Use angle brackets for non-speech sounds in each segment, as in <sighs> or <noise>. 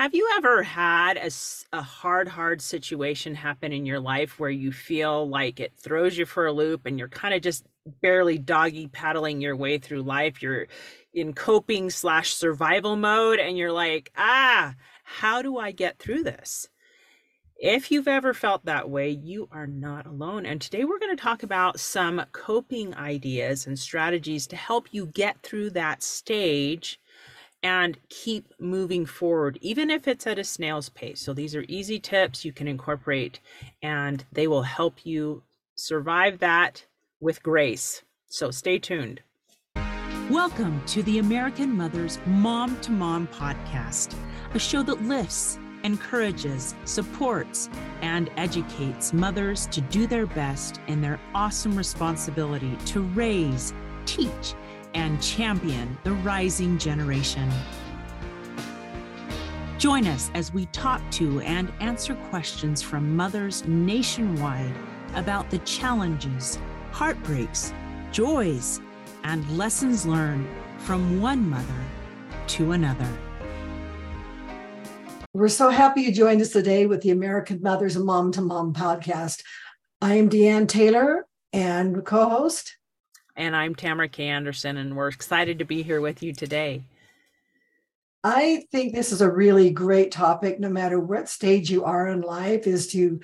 Have you ever had a, a hard, hard situation happen in your life where you feel like it throws you for a loop and you're kind of just barely doggy paddling your way through life? You're in coping slash survival mode and you're like, ah, how do I get through this? If you've ever felt that way, you are not alone. And today we're going to talk about some coping ideas and strategies to help you get through that stage and keep moving forward, even if it's at a snail's pace. So, these are easy tips you can incorporate, and they will help you survive that with grace. So, stay tuned. Welcome to the American Mothers Mom to Mom podcast, a show that lifts, encourages, supports, and educates mothers to do their best in their awesome responsibility to raise, teach, and champion the rising generation. Join us as we talk to and answer questions from mothers nationwide about the challenges, heartbreaks, joys, and lessons learned from one mother to another. We're so happy you joined us today with the American Mothers and Mom to Mom podcast. I am Deanne Taylor and co host and I'm Tamara K. Anderson, and we're excited to be here with you today. I think this is a really great topic, no matter what stage you are in life, is to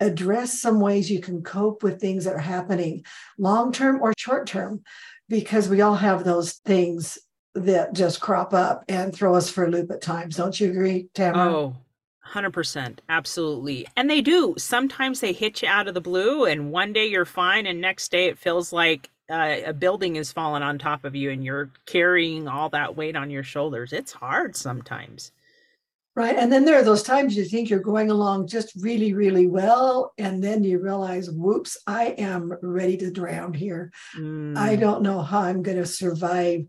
address some ways you can cope with things that are happening long term or short term, because we all have those things that just crop up and throw us for a loop at times. Don't you agree, Tamara? Oh, 100% absolutely and they do sometimes they hit you out of the blue and one day you're fine and next day it feels like uh, a building is falling on top of you and you're carrying all that weight on your shoulders. It's hard sometimes. Right. And then there are those times you think you're going along just really, really well. And then you realize, whoops, I am ready to drown here. Mm. I don't know how I'm going to survive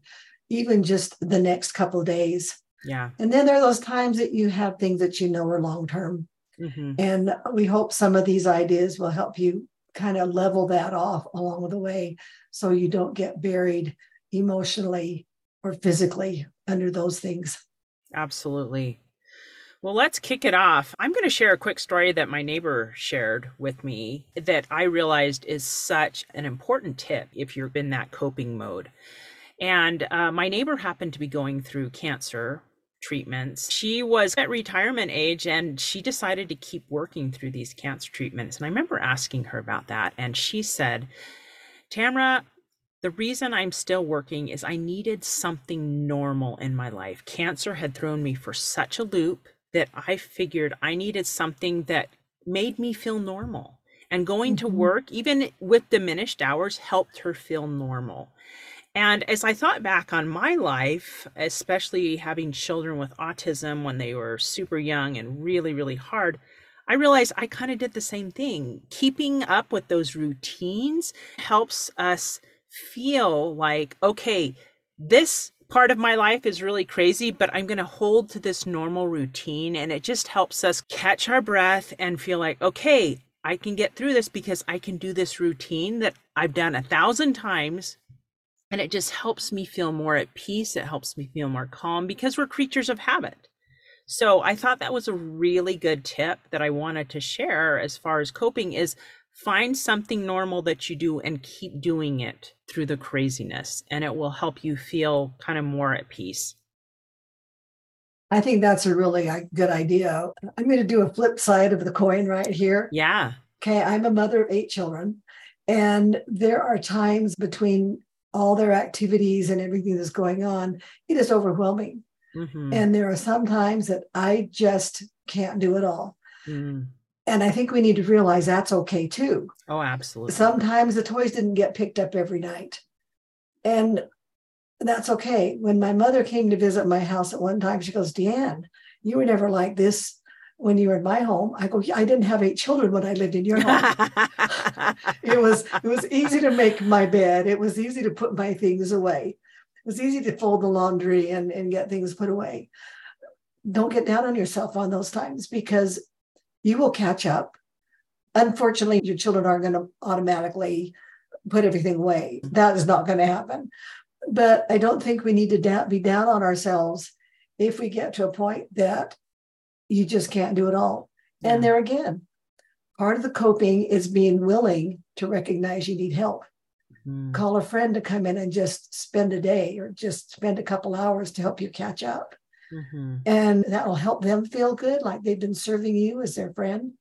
even just the next couple days. Yeah. And then there are those times that you have things that you know are long term. Mm-hmm. And we hope some of these ideas will help you kind of level that off along the way so you don't get buried emotionally or physically under those things. Absolutely. Well, let's kick it off. I'm going to share a quick story that my neighbor shared with me that I realized is such an important tip if you're in that coping mode. And uh, my neighbor happened to be going through cancer treatments. She was at retirement age and she decided to keep working through these cancer treatments. And I remember asking her about that. And she said, Tamara, the reason I'm still working is I needed something normal in my life. Cancer had thrown me for such a loop that I figured I needed something that made me feel normal. And going mm-hmm. to work, even with diminished hours, helped her feel normal. And as I thought back on my life, especially having children with autism when they were super young and really, really hard, I realized I kind of did the same thing. Keeping up with those routines helps us feel like, okay, this part of my life is really crazy, but I'm going to hold to this normal routine. And it just helps us catch our breath and feel like, okay, I can get through this because I can do this routine that I've done a thousand times. And it just helps me feel more at peace. It helps me feel more calm because we're creatures of habit. So I thought that was a really good tip that I wanted to share as far as coping is find something normal that you do and keep doing it through the craziness and it will help you feel kind of more at peace. I think that's a really uh, good idea. I'm going to do a flip side of the coin right here. Yeah. Okay, I'm a mother of eight children and there are times between all their activities and everything that's going on, it is overwhelming. Mm-hmm. And there are some times that I just can't do it all. Mm. And I think we need to realize that's okay too. Oh, absolutely. Sometimes the toys didn't get picked up every night. And that's okay. When my mother came to visit my house at one time, she goes, Deanne, you were never like this when you were in my home. I go, I didn't have eight children when I lived in your home. <laughs> it was it was easy to make my bed. It was easy to put my things away It was easy to fold the laundry and, and get things put away. Don't get down on yourself on those times because you will catch up. Unfortunately, your children aren't going to automatically put everything away. Mm-hmm. That is not going to happen. But I don't think we need to da- be down on ourselves if we get to a point that you just can't do it all. Yeah. And there again, part of the coping is being willing to recognize you need help. Mm-hmm. Call a friend to come in and just spend a day or just spend a couple hours to help you catch up. Mm-hmm. And that will help them feel good, like they've been serving you as their friend.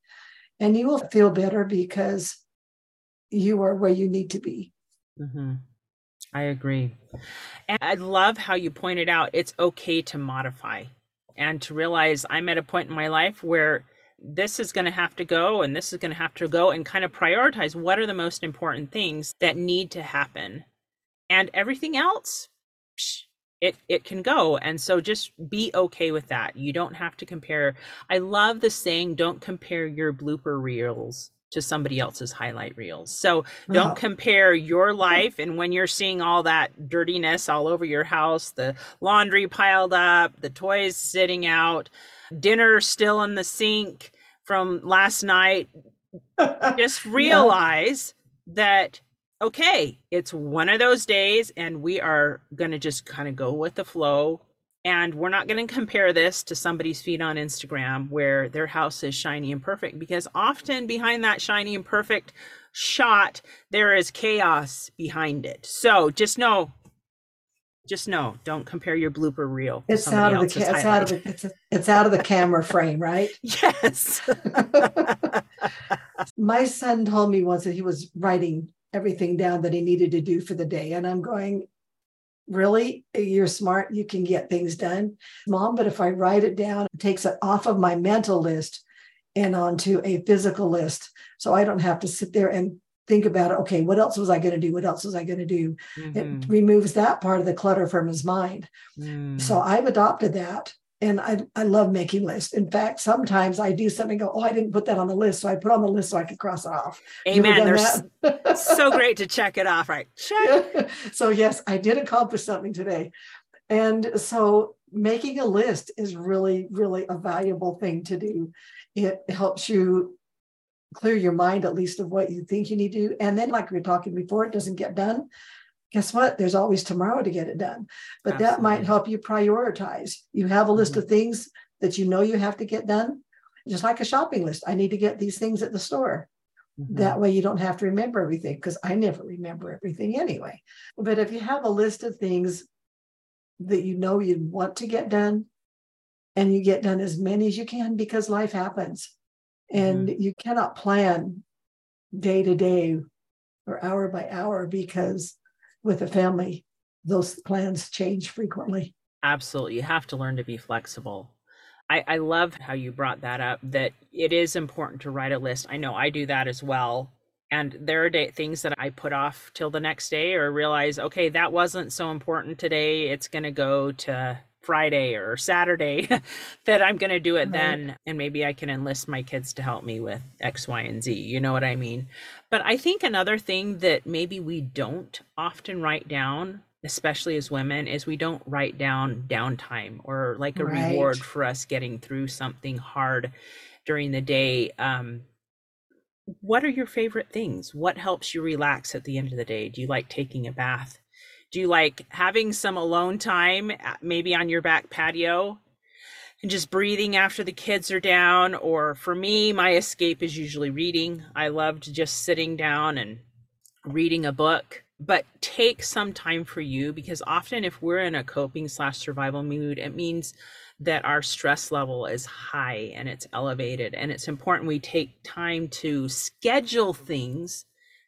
And you will feel better because you are where you need to be. Mm-hmm. I agree. And I love how you pointed out it's okay to modify and to realize I'm at a point in my life where this is going to have to go and this is going to have to go and kind of prioritize what are the most important things that need to happen. And everything else, psh, it it can go. And so just be okay with that. You don't have to compare. I love the saying don't compare your blooper reels to somebody else's highlight reels so don't compare your hmm. life and when you're seeing all that dirtiness all over your house the laundry piled up the toys sitting out dinner still in the sink from last night just <laughs> realize yeah. that okay, it's one of those days and we are going to just kind of go with the flow. And we're not going to compare this to somebody's feed on Instagram where their house is shiny and perfect because often behind that shiny and perfect shot, there is chaos behind it. So just know, just know, don't compare your blooper reel. It's out of the it's out of the it's, it's out of the camera frame, right? <laughs> Yes. <laughs> My son told me once that he was writing everything down that he needed to do for the day. And I'm going, really? You're smart. You can get things done. Mom, but if I write it down, it takes it off of my mental list and onto a physical list. So I don't have to sit there and think about it. Okay, what else was I going to do? What else was I going to do? Mm-hmm. It removes that part of the clutter from his mind. Mm. So I've adopted that and I, I love making lists. In fact, sometimes I do something, go, oh, I didn't put that on the list, so I put on the list so I could cross it off. Amen. They're so great to check it off, right? Check. <laughs> so yes, I did accomplish something today, and so making a list is really, really a valuable thing to do. It helps you clear your mind at least of what you think you need to do, and then, like we were talking before, it doesn't get done guess what? There's always tomorrow to get it done. But Absolutely. that might help you prioritize. You have a list mm-hmm. of things that you know you have to get done, just like a shopping list. I need to get these things at the store. Mm-hmm. That way you don't have to remember everything because I never remember everything anyway. But if you have a list of things that you know you want to get done and you get done as many as you can because life happens and mm-hmm. you cannot plan day to day or hour by hour because with a family, those plans change frequently. Absolutely. You have to learn to be flexible. I, I love how you brought that up that it is important to write a list. I know I do that as well. And there are day, things that I put off till the next day or realize, okay, that wasn't so important today. It's going to go to Friday or Saturday <laughs> that I'm going to do it right. then. And maybe I can enlist my kids to help me with X, Y, and Z. You know what I mean? But I think another thing that maybe we don't often write down, especially as women, is we don't write down downtime or like a right. reward for us getting through something hard during the day. Um, what are your favorite things? What helps you relax at the end of the day? Do you like taking a bath? Do you like having some alone time, uh, maybe on your back patio and just breathing after the kids are down? Or for me, my escape is usually reading. I loved just sitting down and reading a book. But take some time for you because often, if we're in a coping slash survival mood, it means that our stress level is high and it's elevated. And it's important we take time to schedule things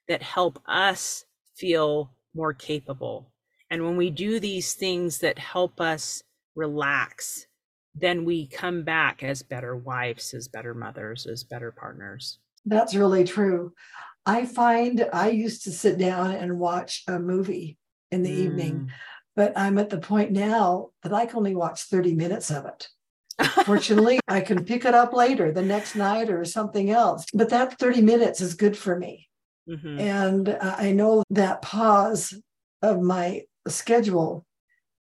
that help us feel more capable and when we do these things that help us relax, then we come back as better wives, as better mothers, as better partners. That's really true. I find I used to sit down and watch a movie in the mm. evening, but I'm at the point now that I can only watch 30 minutes of it. <laughs> Fortunately, I can pick it up later, the next night or something else. But that 30 minutes is good for me. Mm-hmm. And I know that pause of my schedule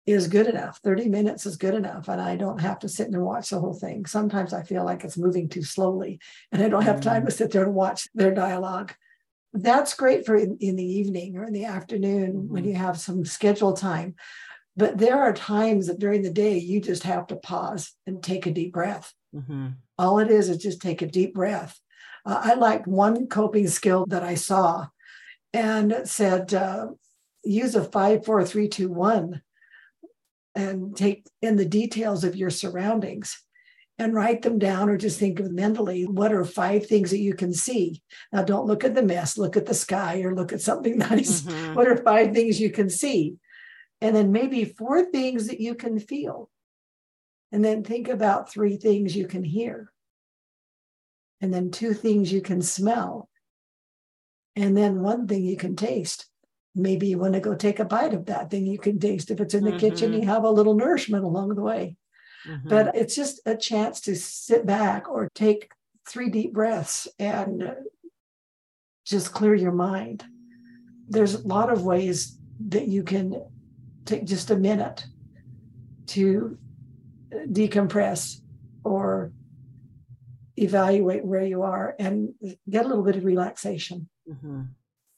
is good enough. 30 minutes is good enough. And I don't have to sit and watch the whole thing. Sometimes I feel like it's moving too slowly and I don't have time to mm. sit there and watch their dialogue. That's great for in, in the evening or in the afternoon mm-hmm. when you have some schedule time. But there are times that during the day you just have to pause and take a deep breath. Mm-hmm. All it is is just take a deep breath. Uh, I liked one coping skill that I saw and said uh, use a five, four, three, two, one and take in the details of your surroundings and write them down or just think of mentally what are five things that you can see. Now, don't look at the mess, look at the sky or look at something <laughs> nice. Mhm. What are five things you can see? And then maybe four things that you can feel. And then think about three things you can hear. And then two things you can smell. And then one thing you can taste. Maybe you want to go take a bite of that thing you can taste. If it's in the kitchen, Mhm. you have a little nourishment along the way. Mhm. But it's just a chance to sit back or take three deep breaths and just clear your mind. There's a lot of ways that you can take just a minute to decompress or evaluate where you are and get a little bit of relaxation. Mhm.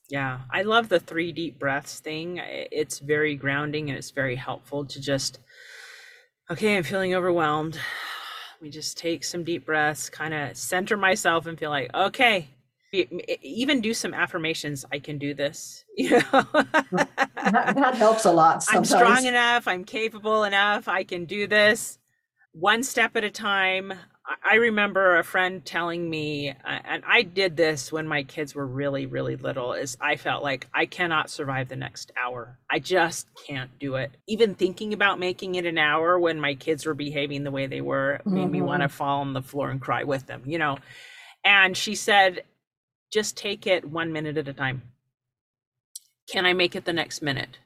Yeah, I love the three deep breaths thing. It's very grounding and it's very helpful to just, okay, I'm feeling overwhelmed. <sighs> Let me just take some deep breaths, kind of center myself and feel like, okay, even do some affirmations. I can do this. <laughs> You know, That, that helps a lot. Sometimes. I'm strong enough. I'm capable enough. I can do this one step at a time. I- remember a friend telling me, and I did this when my kids were really, really little, is I felt like I cannot survive the next hour. I just can't do it. Even thinking about making it an hour when my kids were behaving the way they were made me want to mm-hmm. fall on the floor and cry with them, you know? And she said, just take it one minute at a time. Can I make it the next minute?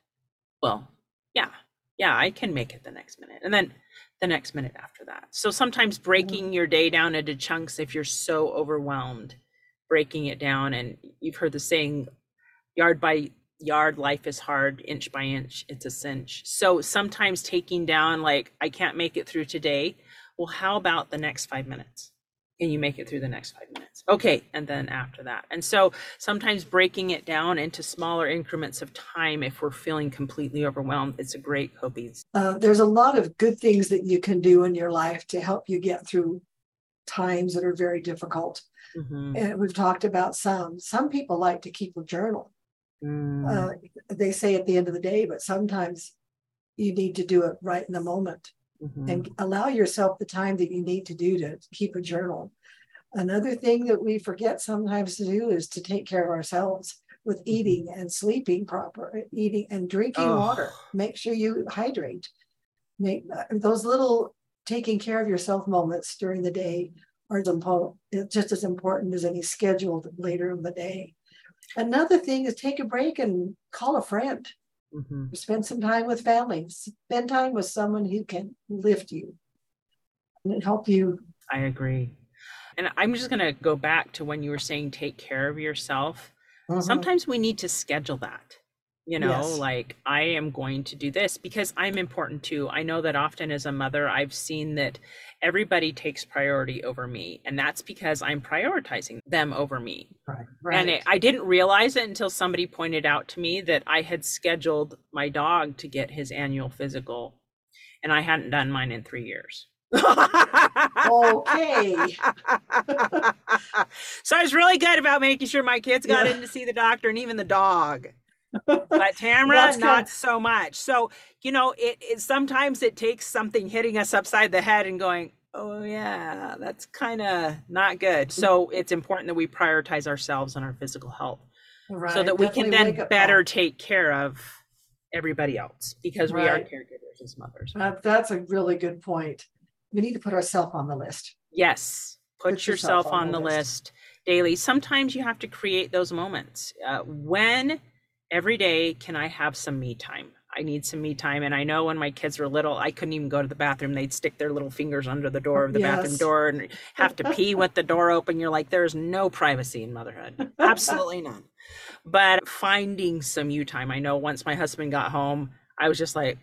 Well, yeah, yeah, I can make it the next minute. And then the next minute after that. So sometimes mm-hmm. breaking your day down into chunks if you're so overwhelmed, breaking it down. And you've heard the saying, yard by yard, life is hard, inch by inch, it's a cinch. So sometimes taking down, like, I can't make it through today. Well, how about the next five minutes? Can you make it through the next five minutes? Okay. And then after that. And so sometimes breaking it down into smaller increments of time if we're feeling completely overwhelmed, it's a great coping Uh, there's a lot of good things that you can do in your life to help you get through times that are very difficult. Mhm. And we've talked about some. Some people like to keep a journal. Mm. Uh, they say at the end of the day, but sometimes you need to do it right in the moment Mhm. and allow yourself the time that you need to do to keep a journal. Another thing that we forget sometimes to do is to take care of ourselves with eating and sleeping proper, eating and drinking Oh. water. Make sure you hydrate. Make uh, those little taking care of yourself moments during the day are it's just as important as any scheduled later in the day. Another thing is take a break and call a friend Mhm. spend some time with family spend time with someone who can lift you and help you I agree. And I'm just going to go back to when you were saying take care of yourself. Sometimes we need to schedule that. You know, Yes. like I am going to do this because I'm important too. I know that often as a mother, I've seen that everybody takes priority over me. And that's because I'm prioritizing them over me. right, right. And it, I didn't realize it until somebody pointed out to me that I had scheduled my dog to get his annual physical and I hadn't done mine in three years. okay <laughs> so I was really good about making sure my kids got Yeah. in to see the doctor and even the dog. But Tamara, not so much. So, you know, it, it sometimes it takes something hitting us upside the head and going, oh yeah, that's kind of not good. So it's important that we prioritize ourselves and our physical health right so that we can then wake up better take care of everybody else because we are caregivers as mothers. That- that's a really good point we need to put ourselves on the list Yes, put, Put yourself, on, the list. daily. Sometimes you have to create those moments. Uh, when every day can I have some me time? I need some me time. And I know when my kids were little, I couldn't even go to the bathroom. They'd stick their little fingers under the door of the bathroom door and have to pee with the door open. You're like, there's no privacy in motherhood. Absolutely none. But finding some you time. I know once my husband got home, I was just like,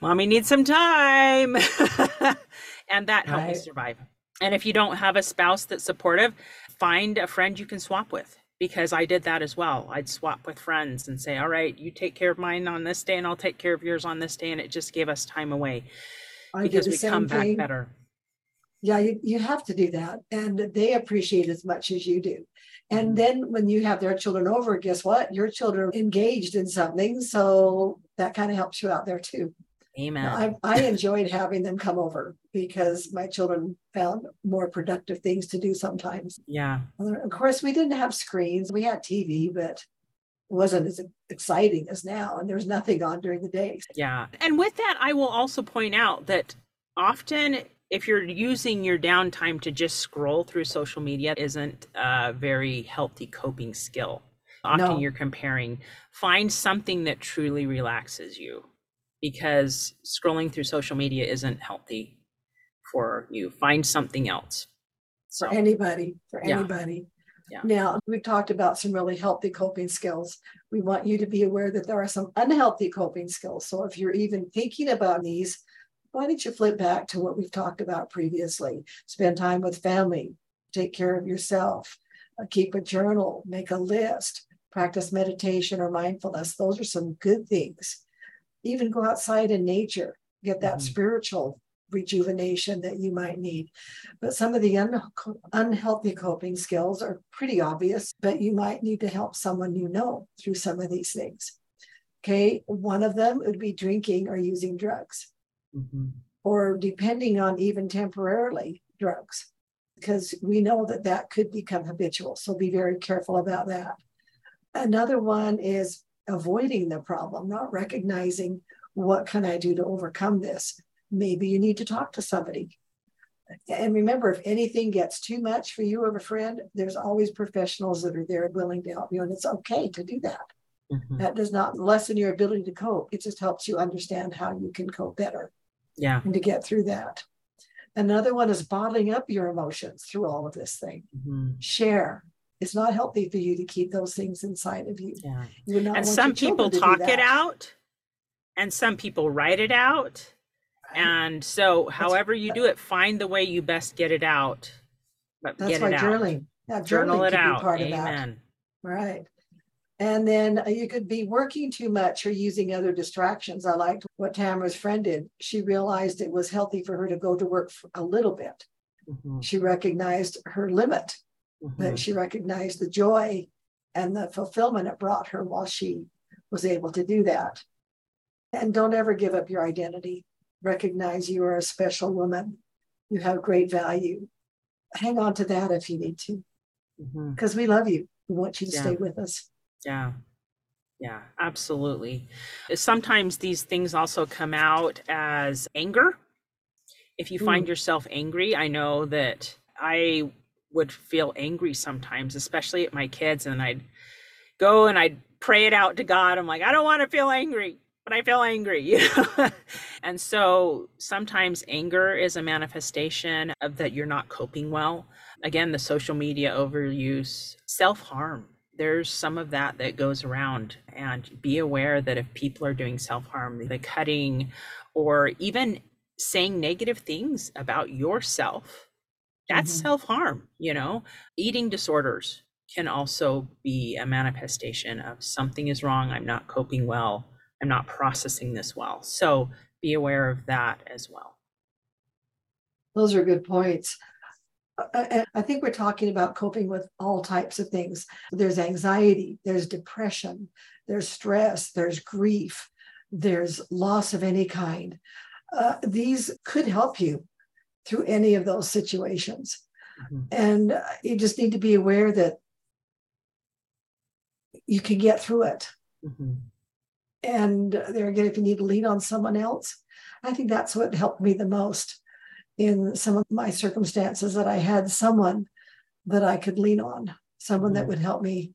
mommy needs some time. <laughs> and that helped me survive. And if you don't have a spouse that's supportive, find a friend you can swap with. Because I did that as well. I'd swap with friends and say, all right, you take care of mine on this day and I'll take care of yours on this day. And it just gave us time away I because we come back better. Yeah, you, you have to do that. And they appreciate as much as you do. And Mhm. then when you have their children over, guess what? Your children are engaged in something. So that kind of helps you out there too. Amen. I, I enjoyed having them come over because my children found more productive things to do sometimes. yeah. Of course, we didn't have screens. We had TV, but it wasn't as exciting as now. And there's nothing on during the day. Yeah. And with that, I will also point out that often if you're using your downtime to just scroll through social media isn't a very healthy coping skill. Often No. you're comparing, find something that truly relaxes you because scrolling through social media isn't healthy for you. Find something else. for So, anybody, for Yeah. anybody. Yeah. Now, we've talked about some really healthy coping skills. We want you to be aware that there are some unhealthy coping skills. So if you're even thinking about these, why don't you flip back to what we've talked about previously? Spend time with family, take care of yourself, uh, keep a journal, make a list, practice meditation or mindfulness. Those are some good things. Even go outside in nature, get that Mhm. spiritual rejuvenation that you might need. But some of the un- unhealthy coping skills are pretty obvious, but you might need to help someone you know through some of these things. Okay, one of them would be drinking or using drugs, Mhm. or depending on even temporarily drugs, because we know that that could become habitual. So be very careful about that. Another one is avoiding the problem, not recognizing what can I do to overcome this. Maybe you need to talk to somebody. And remember, if anything gets too much for you or a friend, there's always professionals that are there willing to help you, and it's okay to do that. Mhm. That does not lessen your ability to cope. It just helps you understand how you can cope better Yeah. and to get through that. Another one is bottling up your emotions through all of this thing. Mhm. Share. It's not healthy for you to keep those things inside of you. Yeah. You and some people talk it out and some people write it out and so however you do it find the way you best get it out but That's get why it out journaling, yeah, journal journaling it could be out part of that. amen Right. And then uh, you could be working too much or using other distractions. I liked what Tamara's friend did. She realized it was healthy for her to go to work a little bit. Mhm, She recognized her limit, mhm. but she recognized the joy and the fulfillment it brought her while she was able to do that. And don't ever give up your identity. Recognize you are a special woman. You have great value. Hang on to that if you need to, because we love you. We want you to Yeah. stay with us. Yeah. Yeah, absolutely. Sometimes these things also come out as anger. If you find yourself angry, I know that I would feel angry sometimes, especially at my kids, and I'd go and I'd pray it out to God. I'm like, I don't want to feel angry, but I feel angry, <laughs> you know. and so sometimes anger is a manifestation of that you're not coping well. Again, the social media overuse, self-harm there's some of that that goes around and be aware that if people are doing self-harm the cutting or even saying negative things about yourself that's Mhm. self-harm you know eating disorders can also be a manifestation of something is wrong i'm not coping well i'm not processing this well so be aware of that as well Those are good points. Uh, I think we're talking about coping with all types of things. There's anxiety, there's depression, there's stress, there's grief, there's loss of any kind. Uh, these could help you through any of those situations. Mhm. And uh, you just need to be aware that you can get through it. Mhm. And there again, if you need to lean on someone else, I think that's what helped me the most in some of my circumstances that I had someone that I could lean on, someone that Mhm. would help me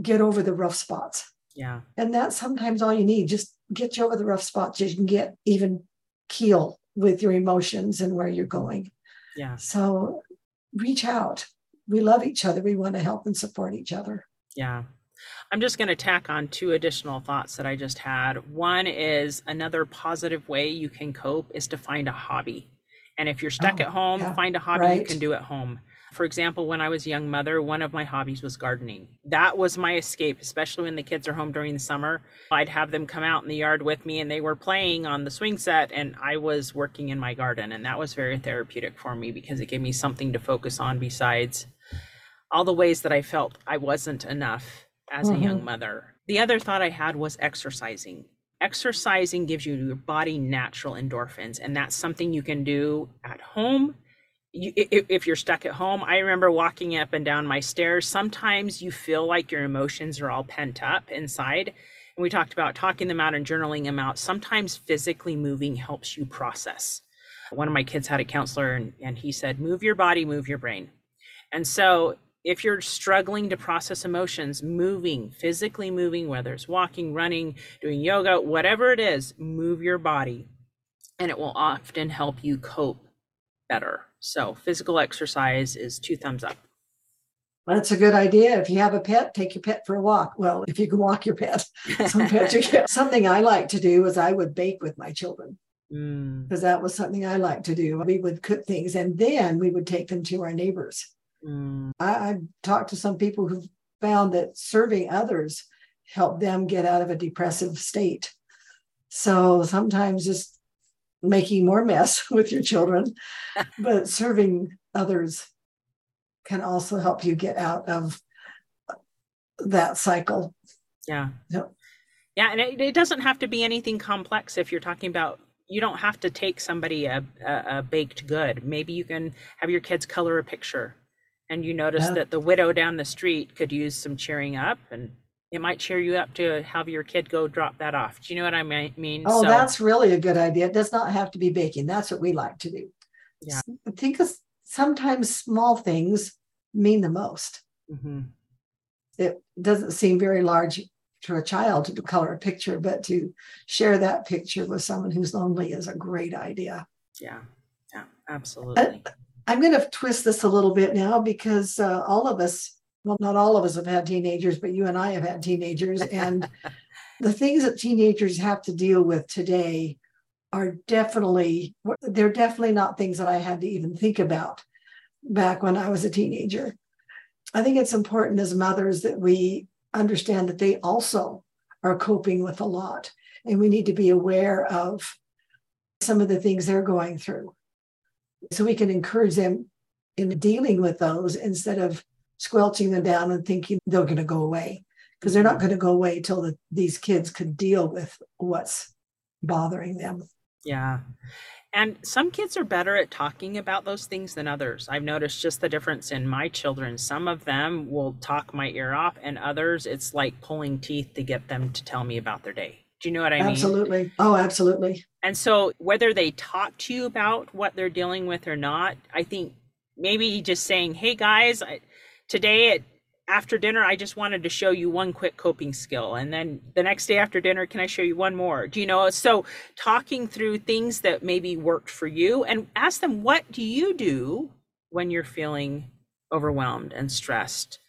get over the rough spots. yeah And that's sometimes all you need, just get you over the rough spots. You can get even keel with your emotions and where you're going. yeah So reach out. We love each other. We want to help and support each other. Yeah. I'm just going to tack on two additional thoughts that I just had. One is another positive way you can cope is to find a hobby. And if you're stuck Oh, at home, yeah, find a hobby you can do at home. For example, when I was a young mother, one of my hobbies was gardening. That was my escape, especially when the kids are home during the summer. I'd have them come out in the yard with me and they were playing on the swing set and I was working in my garden. And that was very therapeutic for me because it gave me something to focus on besides all the ways that I felt I wasn't enough as mm-hmm. a young mm-hmm. mother. The other thought I had was exercising. Exercising gives you your body natural endorphins, and that's something you can do at home you, if you're stuck at home, I remember walking up and down my stairs. Sometimes you feel like your emotions are all pent up inside. And we talked about talking them out and journaling them out. Sometimes physically moving helps you process. One of my kids had a counselor and, and he said, Move your body, move your brain. And so if you're struggling to process emotions, moving, physically moving, whether it's walking, running, doing yoga, whatever it is, move your body. And it will often help you cope better. So physical exercise is two thumbs up. That's a good idea. If you have a pet, take your pet for a walk. Well, if you can walk your pet, <laughs> some pet something I like to do is I would bake with my children because mm. that was something I like to do. We would cook things and then we would take them to our neighbors. Mm. I, I talked to some people who found that serving others helped them get out of a depressive state. So sometimes just making more mess <laughs> with your children, but serving others can also help you get out of that cycle. Yeah. Yep. Yeah. And it, it, doesn't have to be anything complex if you're talking about, you don't have to take somebody a, a, a baked good. Maybe you can have your kids color a picture and you notice yeah. that the widow down the street could use some cheering up and it might cheer you up to have your kid go drop that off. Do you know what I mean? Oh, so, that's really a good idea. It does not have to be baking. That's what we like to do. Yeah. I think sometimes small things mean the most. Mm-hmm. It doesn't seem very large to a child to color a picture, but to share that picture with someone who's lonely is a great idea. Yeah, yeah, absolutely. I'm going to twist this a little bit now because uh, all of us well, not all of us have had teenagers, but you and I have had teenagers. And the things that teenagers have to deal with today are definitely, they're definitely not things that I had to even think about back when I was a teenager. I think it's important as mothers that we understand that they also are coping with a lot. And we need to be aware of some of the things they're going through so we can encourage them in dealing with those instead of squelching them down and thinking they're going to go away because they're not mm-hmm. going to go away till the, these kids can deal with what's bothering them. Yeah. And some kids are better at talking about those things than others. I've noticed just the difference in my children. Some of them will talk my ear off, and others, it's like pulling teeth to get them to tell me about their day. Do you know what I absolutely. mean? Absolutely. Oh, absolutely. And so, whether they talk to you about what they're dealing with or not, I think maybe just saying, hey guys, I, today at after dinner i just wanted to show you one quick coping skill and then the next day after dinner can i show you one more? Do you know so talking through things that maybe worked for you and ask them what do you do when you're feeling overwhelmed and stressed?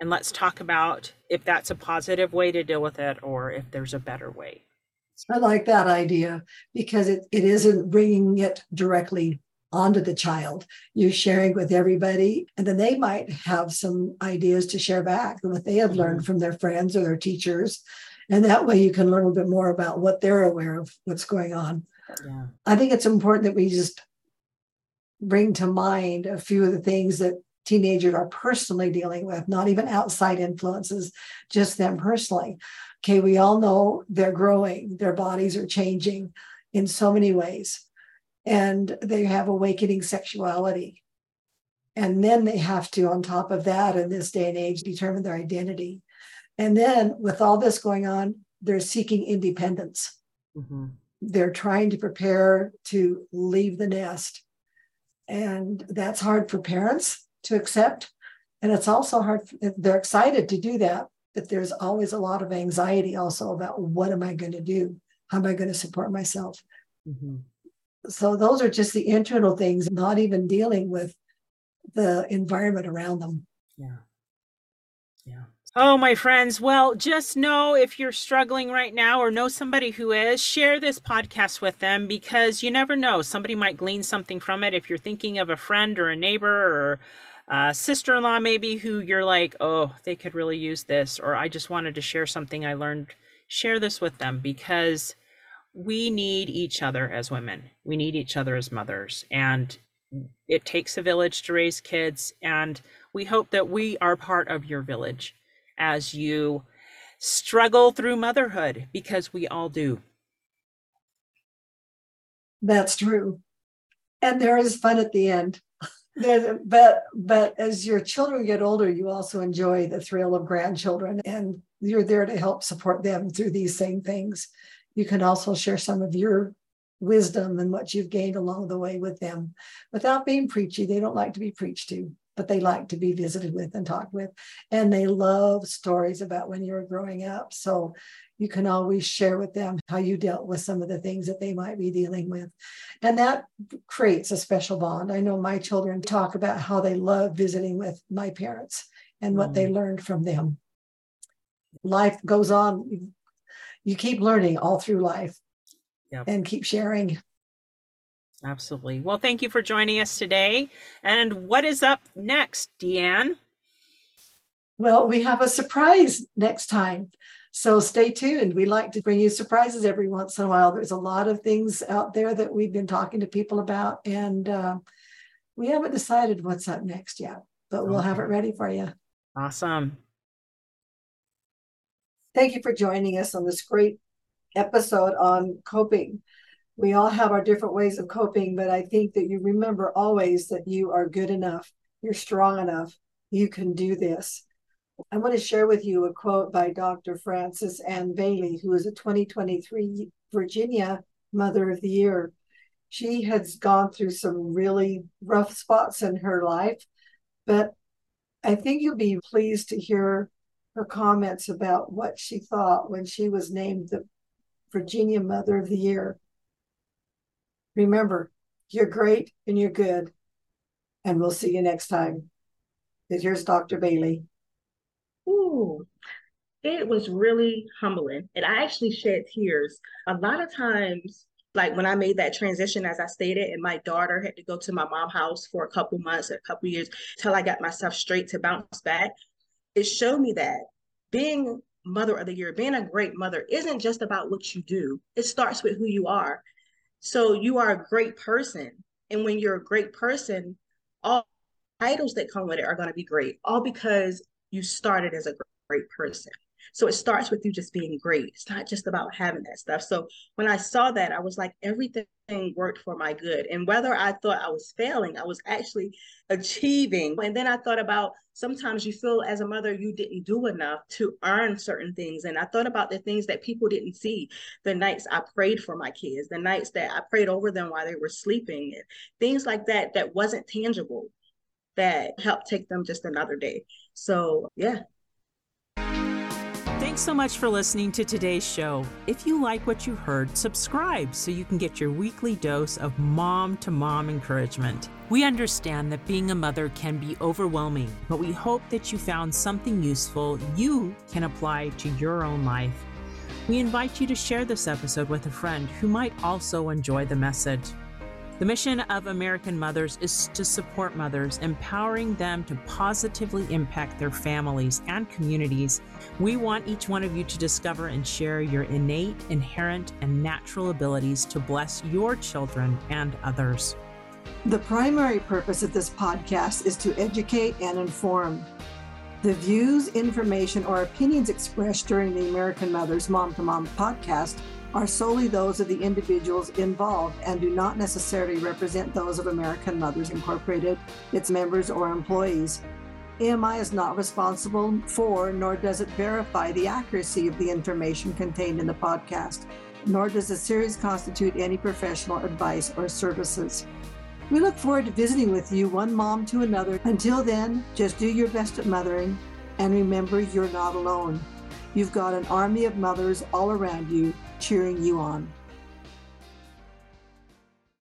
And let's talk about if that's a positive way to deal with it or if there's a better way. I like that idea because it, it isn't bringing it directly onto the child. You're sharing with everybody, and then they might have some ideas to share back and what they have learned mm-hmm. from their friends or their teachers. And that way you can learn a little bit more about what they're aware of, what's going on. Yeah. I think it's important that we just bring to mind a few of the things that teenagers are personally dealing with, not even outside influences, just them personally. Okay, we all know they're growing, their bodies are changing in so many ways and they have awakening sexuality. And then they have to, on top of that, in this day and age, determine their identity. And then, with all this going on, they're seeking independence. Mm-hmm. They're trying to prepare to leave the nest. And that's hard for parents to accept. And it's also hard, they're excited to do that, but there's always a lot of anxiety also about what am I going to do? How am I going to support myself? Mm-hmm so those are just the internal things, not even dealing with the environment around them. Yeah. Yeah. Oh, my friends. Well, just know if you're struggling right now or know somebody who is, share this podcast with them because you never know. Somebody might glean something from it. If you're thinking of a friend or a neighbor or uh, sister in law, maybe who you're like, oh, they could really use this, or I just wanted to share something I learned, share this with them because we need each other as women. We need each other as mothers. And it takes a village to raise kids. And we hope that we are part of your village as you struggle through motherhood because we all do. That's true. And there is fun at the end. but but as your children get older, you also enjoy the thrill of grandchildren and you're there to help support them through these same things. You can also share some of your wisdom and what you've gained along the way with them without being preachy. They don't like to be preached to, but they like to be visited with and talked with. And they love stories about when you were growing up. So you can always share with them how you dealt with some of the things that they might be dealing with. And that creates a special bond. I know my children talk about how they love visiting with my parents and what mm. they learned from them. Life goes on. You keep learning all through life yep. and keep sharing. Absolutely. Well, thank you for joining us today. And what is up next, Deanne? Well, we have a surprise next time. So stay tuned. We like to bring you surprises every once in a while. There's a lot of things out there that we've been talking to people about, and uh, we haven't decided what's up next yet, but we'll okay. have it ready for you. Awesome. Thank you for joining us on this great episode on coping. We all have our different ways of coping, but I think that you remember always that you are good enough, you're strong enough, you can do this. I want to share with you a quote by Dr. Frances Ann Bailey, who is a 2023 Virginia Mother of the Year. She has gone through some really rough spots in her life, but I think you'll be pleased to hear her comments about what she thought when she was named the Virginia Mother of the Year. Remember, you're great and you're good, and we'll see you next time. here's Dr. Bailey. Ooh, it was really humbling. And I actually shed tears. A lot of times, like when I made that transition, as I stated, and my daughter had to go to my mom's house for a couple months, a couple years, till I got myself straight to bounce back. It showed me that being mother of the year, being a great mother isn't just about what you do. It starts with who you are. So you are a great person. And when you're a great person, all titles that come with it are going to be great, all because you started as a great person. So it starts with you just being great. It's not just about having that stuff. So when I saw that, I was like, everything worked for my good. And whether I thought I was failing, I was actually achieving. And then I thought about sometimes you feel as a mother you didn't do enough to earn certain things. And I thought about the things that people didn't see the nights I prayed for my kids, the nights that I prayed over them while they were sleeping, things like that that wasn't tangible that helped take them just another day. So, yeah. Thanks so much for listening to today's show. If you like what you heard, subscribe so you can get your weekly dose of mom to mom encouragement. We understand that being a mother can be overwhelming, but we hope that you found something useful you can apply to your own life. We invite you to share this episode with a friend who might also enjoy the message. The mission of American Mothers is to support mothers, empowering them to positively impact their families and communities. We want each one of you to discover and share your innate, inherent, and natural abilities to bless your children and others. The primary purpose of this podcast is to educate and inform. The views, information, or opinions expressed during the American Mothers Mom to Mom podcast are solely those of the individuals involved and do not necessarily represent those of American Mothers Incorporated, its members, or employees. AMI is not responsible for, nor does it verify the accuracy of the information contained in the podcast, nor does the series constitute any professional advice or services. We look forward to visiting with you, one mom to another. Until then, just do your best at mothering and remember you're not alone. You've got an army of mothers all around you cheering you on.